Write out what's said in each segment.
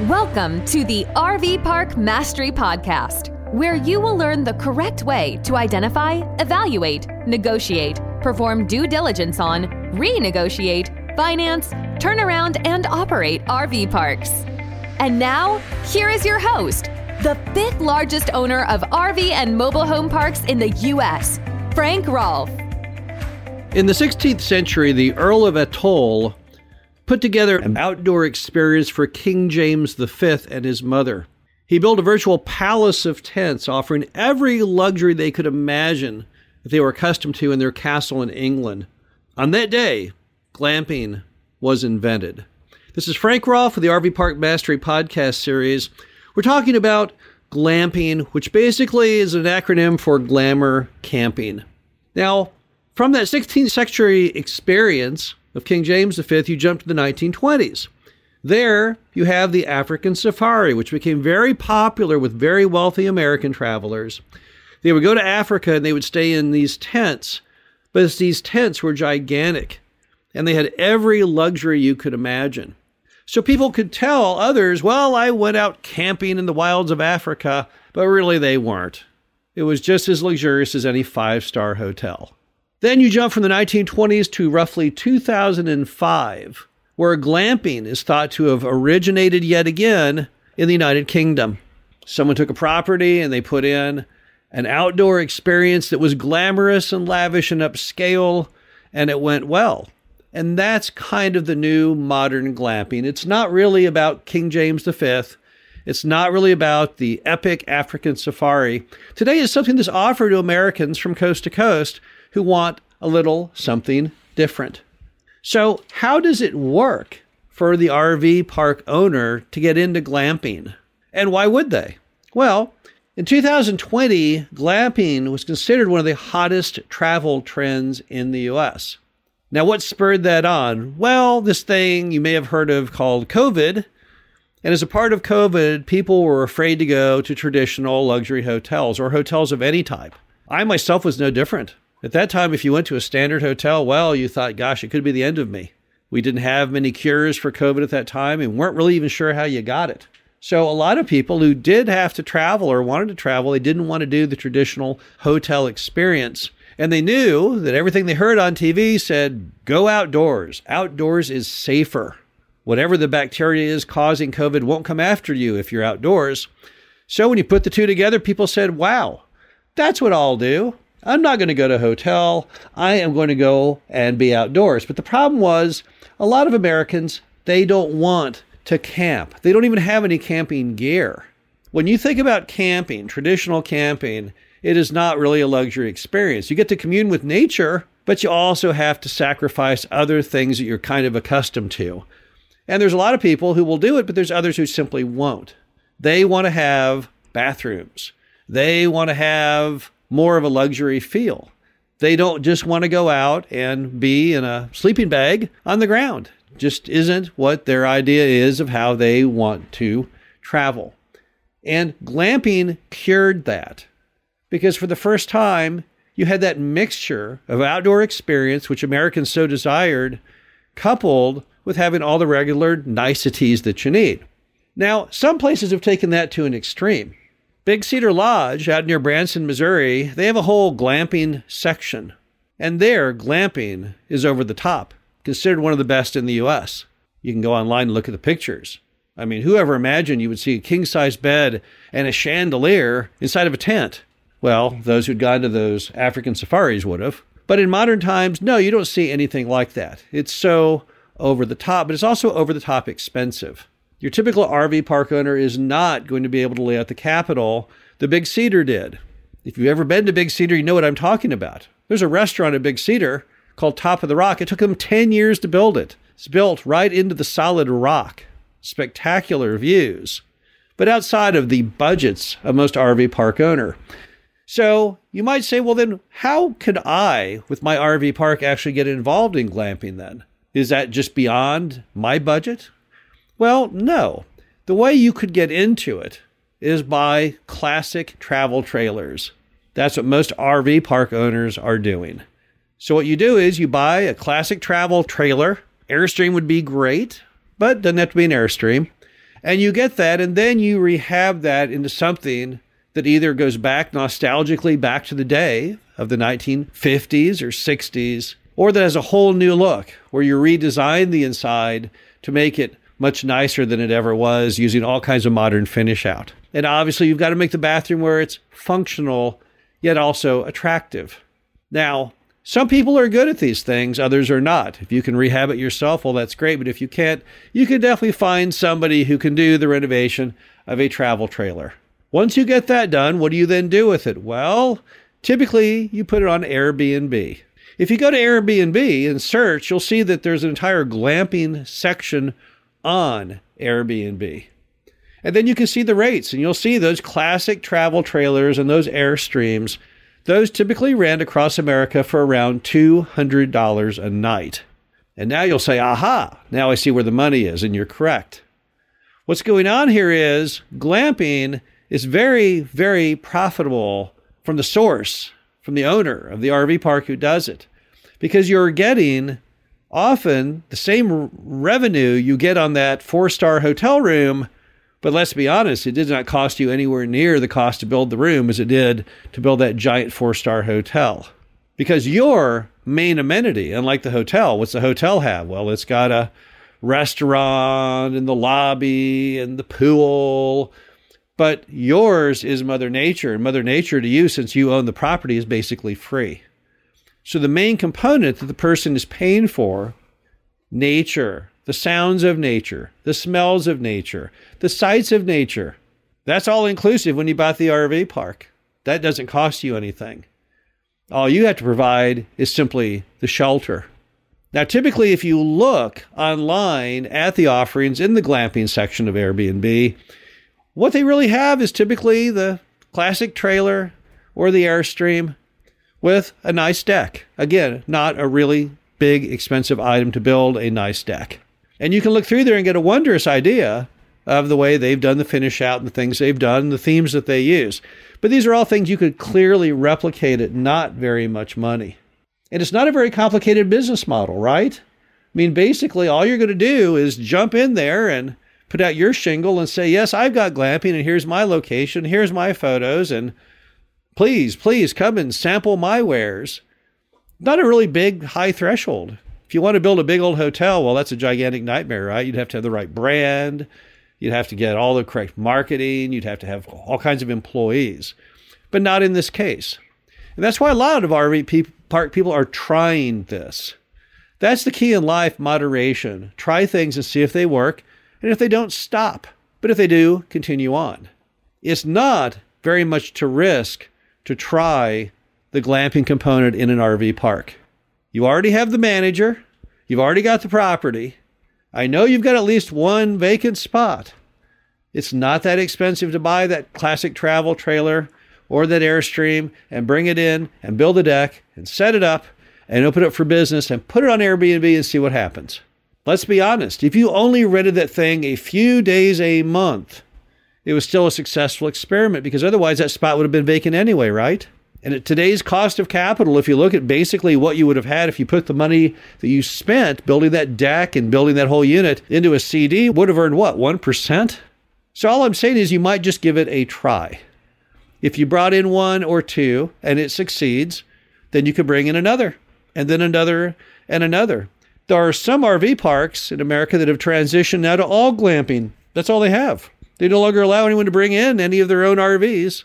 Welcome to the RV Park Mastery Podcast, where you will learn the correct way to identify, evaluate, negotiate, perform due diligence on, renegotiate, finance, turn around, and operate RV parks. And now, here is your host, the fifth largest owner of RV and mobile home parks in the U.S., Frank Rolfe. In the 16th century, the Earl of Atholl put together an outdoor experience for King James V and his mother. He built a virtual palace of tents offering every luxury they could imagine that they were accustomed to in their castle in England. On that day, glamping was invented. This is Frank Rolfe for the RV Park Mastery podcast series. We're talking about glamping, which basically is an acronym for glamour camping. Now, from that 16th century experience, of King James V, you jump to the 1920s. There, you have the African safari, which became very popular with very wealthy American travelers. They would go to Africa and they would stay in these tents, but these tents were gigantic and they had every luxury you could imagine. So people could tell others, well, I went out camping in the wilds of Africa, but really they weren't. It was just as luxurious as any five star hotel. Then you jump from the 1920s to roughly 2005, where glamping is thought to have originated yet again in the United Kingdom. Someone took a property and they put in an outdoor experience that was glamorous and lavish and upscale, and it went well. And that's kind of the new modern glamping. It's not really about King James V. It's not really about the epic African safari. Today is something that's offered to Americans from coast to coast who want a little something different. So, how does it work for the RV park owner to get into glamping? And why would they? Well, in 2020, glamping was considered one of the hottest travel trends in the US. Now, what spurred that on? Well, this thing you may have heard of called COVID. And as a part of COVID, people were afraid to go to traditional luxury hotels or hotels of any type. I myself was no different. At that time, if you went to a standard hotel, well, you thought, gosh, it could be the end of me. We didn't have many cures for COVID at that time and weren't really even sure how you got it. So, a lot of people who did have to travel or wanted to travel, they didn't want to do the traditional hotel experience. And they knew that everything they heard on TV said, go outdoors. Outdoors is safer. Whatever the bacteria is causing COVID won't come after you if you're outdoors. So, when you put the two together, people said, wow, that's what I'll do. I'm not going to go to a hotel. I am going to go and be outdoors. But the problem was a lot of Americans, they don't want to camp. They don't even have any camping gear. When you think about camping, traditional camping, it is not really a luxury experience. You get to commune with nature, but you also have to sacrifice other things that you're kind of accustomed to. And there's a lot of people who will do it, but there's others who simply won't. They want to have bathrooms. They want to have more of a luxury feel. They don't just want to go out and be in a sleeping bag on the ground. Just isn't what their idea is of how they want to travel. And glamping cured that because for the first time, you had that mixture of outdoor experience, which Americans so desired, coupled with having all the regular niceties that you need. Now, some places have taken that to an extreme. Big Cedar Lodge out near Branson, Missouri, they have a whole glamping section. And there, glamping is over the top, considered one of the best in the US. You can go online and look at the pictures. I mean, whoever imagined you would see a king size bed and a chandelier inside of a tent? Well, those who'd gone to those African safaris would have. But in modern times, no, you don't see anything like that. It's so over the top, but it's also over the top expensive. Your typical RV park owner is not going to be able to lay out the capital the Big Cedar did. If you've ever been to Big Cedar, you know what I'm talking about. There's a restaurant at Big Cedar called Top of the Rock. It took them 10 years to build it. It's built right into the solid rock. Spectacular views. But outside of the budgets of most RV park owner. So you might say, well, then how could I, with my RV park, actually get involved in glamping then? Is that just beyond my budget? Well, no. The way you could get into it is by classic travel trailers. That's what most RV park owners are doing. So, what you do is you buy a classic travel trailer. Airstream would be great, but doesn't have to be an Airstream. And you get that, and then you rehab that into something that either goes back nostalgically back to the day of the 1950s or 60s, or that has a whole new look where you redesign the inside to make it much nicer than it ever was using all kinds of modern finish out. And obviously, you've got to make the bathroom where it's functional yet also attractive. Now, some people are good at these things, others are not. If you can rehab it yourself, well, that's great. But if you can't, you can definitely find somebody who can do the renovation of a travel trailer. Once you get that done, what do you then do with it? Well, typically you put it on Airbnb. If you go to Airbnb and search, you'll see that there's an entire glamping section on Airbnb. And then you can see the rates, and you'll see those classic travel trailers and those Airstreams. Those typically ran across America for around $200 a night. And now you'll say, aha, now I see where the money is, and you're correct. What's going on here is glamping is very, very profitable from the source, from the owner of the RV park who does it, because you're getting often the same revenue you get on that four star hotel room. But let's be honest, it did not cost you anywhere near the cost to build the room as it did to build that giant four star hotel. Because your main amenity, unlike the hotel, what's the hotel have? Well, it's got a restaurant and the lobby and the pool but yours is Mother Nature, and Mother Nature to you, since you own the property, is basically free. So the main component that the person is paying for nature, the sounds of nature, the smells of nature, the sights of nature that's all inclusive when you bought the RV park. That doesn't cost you anything. All you have to provide is simply the shelter. Now, typically, if you look online at the offerings in the glamping section of Airbnb, what they really have is typically the classic trailer or the Airstream with a nice deck. Again, not a really big, expensive item to build a nice deck. And you can look through there and get a wondrous idea of the way they've done the finish out and the things they've done, the themes that they use. But these are all things you could clearly replicate at not very much money. And it's not a very complicated business model, right? I mean, basically, all you're going to do is jump in there and put out your shingle and say, Yes, I've got glamping, and here's my location, here's my photos, and please, please come and sample my wares. Not a really big, high threshold. If you want to build a big old hotel, well, that's a gigantic nightmare, right? You'd have to have the right brand, you'd have to get all the correct marketing, you'd have to have all kinds of employees, but not in this case. And that's why a lot of RV park people are trying this. That's the key in life moderation. Try things and see if they work. And if they don't, stop. But if they do, continue on. It's not very much to risk to try the glamping component in an RV park. You already have the manager, you've already got the property. I know you've got at least one vacant spot. It's not that expensive to buy that classic travel trailer or that Airstream and bring it in and build a deck and set it up and open it up for business and put it on Airbnb and see what happens. Let's be honest, if you only rented that thing a few days a month, it was still a successful experiment because otherwise that spot would have been vacant anyway, right? And at today's cost of capital, if you look at basically what you would have had if you put the money that you spent building that deck and building that whole unit into a CD, would have earned what, 1%? So all I'm saying is you might just give it a try. If you brought in one or two and it succeeds, then you could bring in another and then another and another. There are some RV parks in America that have transitioned now to all glamping. That's all they have. They no longer allow anyone to bring in any of their own RVs.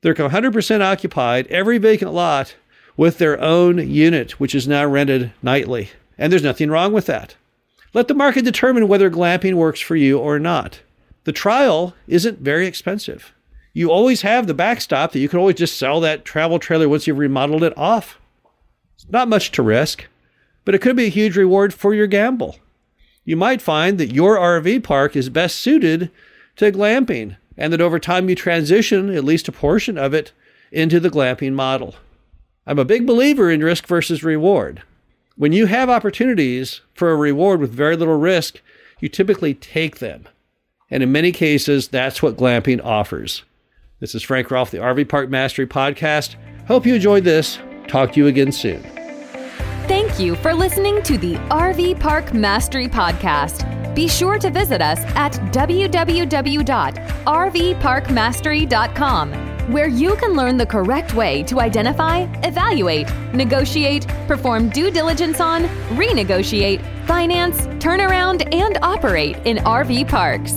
They're 100% occupied, every vacant lot, with their own unit, which is now rented nightly. And there's nothing wrong with that. Let the market determine whether glamping works for you or not. The trial isn't very expensive. You always have the backstop that you can always just sell that travel trailer once you've remodeled it off. It's not much to risk but it could be a huge reward for your gamble. You might find that your RV park is best suited to glamping, and that over time you transition at least a portion of it into the glamping model. I'm a big believer in risk versus reward. When you have opportunities for a reward with very little risk, you typically take them. And in many cases, that's what glamping offers. This is Frank Rolfe, the RV Park Mastery Podcast. Hope you enjoyed this. Talk to you again soon. Thank you for listening to the RV Park Mastery Podcast. Be sure to visit us at www.rvparkmastery.com, where you can learn the correct way to identify, evaluate, negotiate, perform due diligence on, renegotiate, finance, turnaround, and operate in RV parks.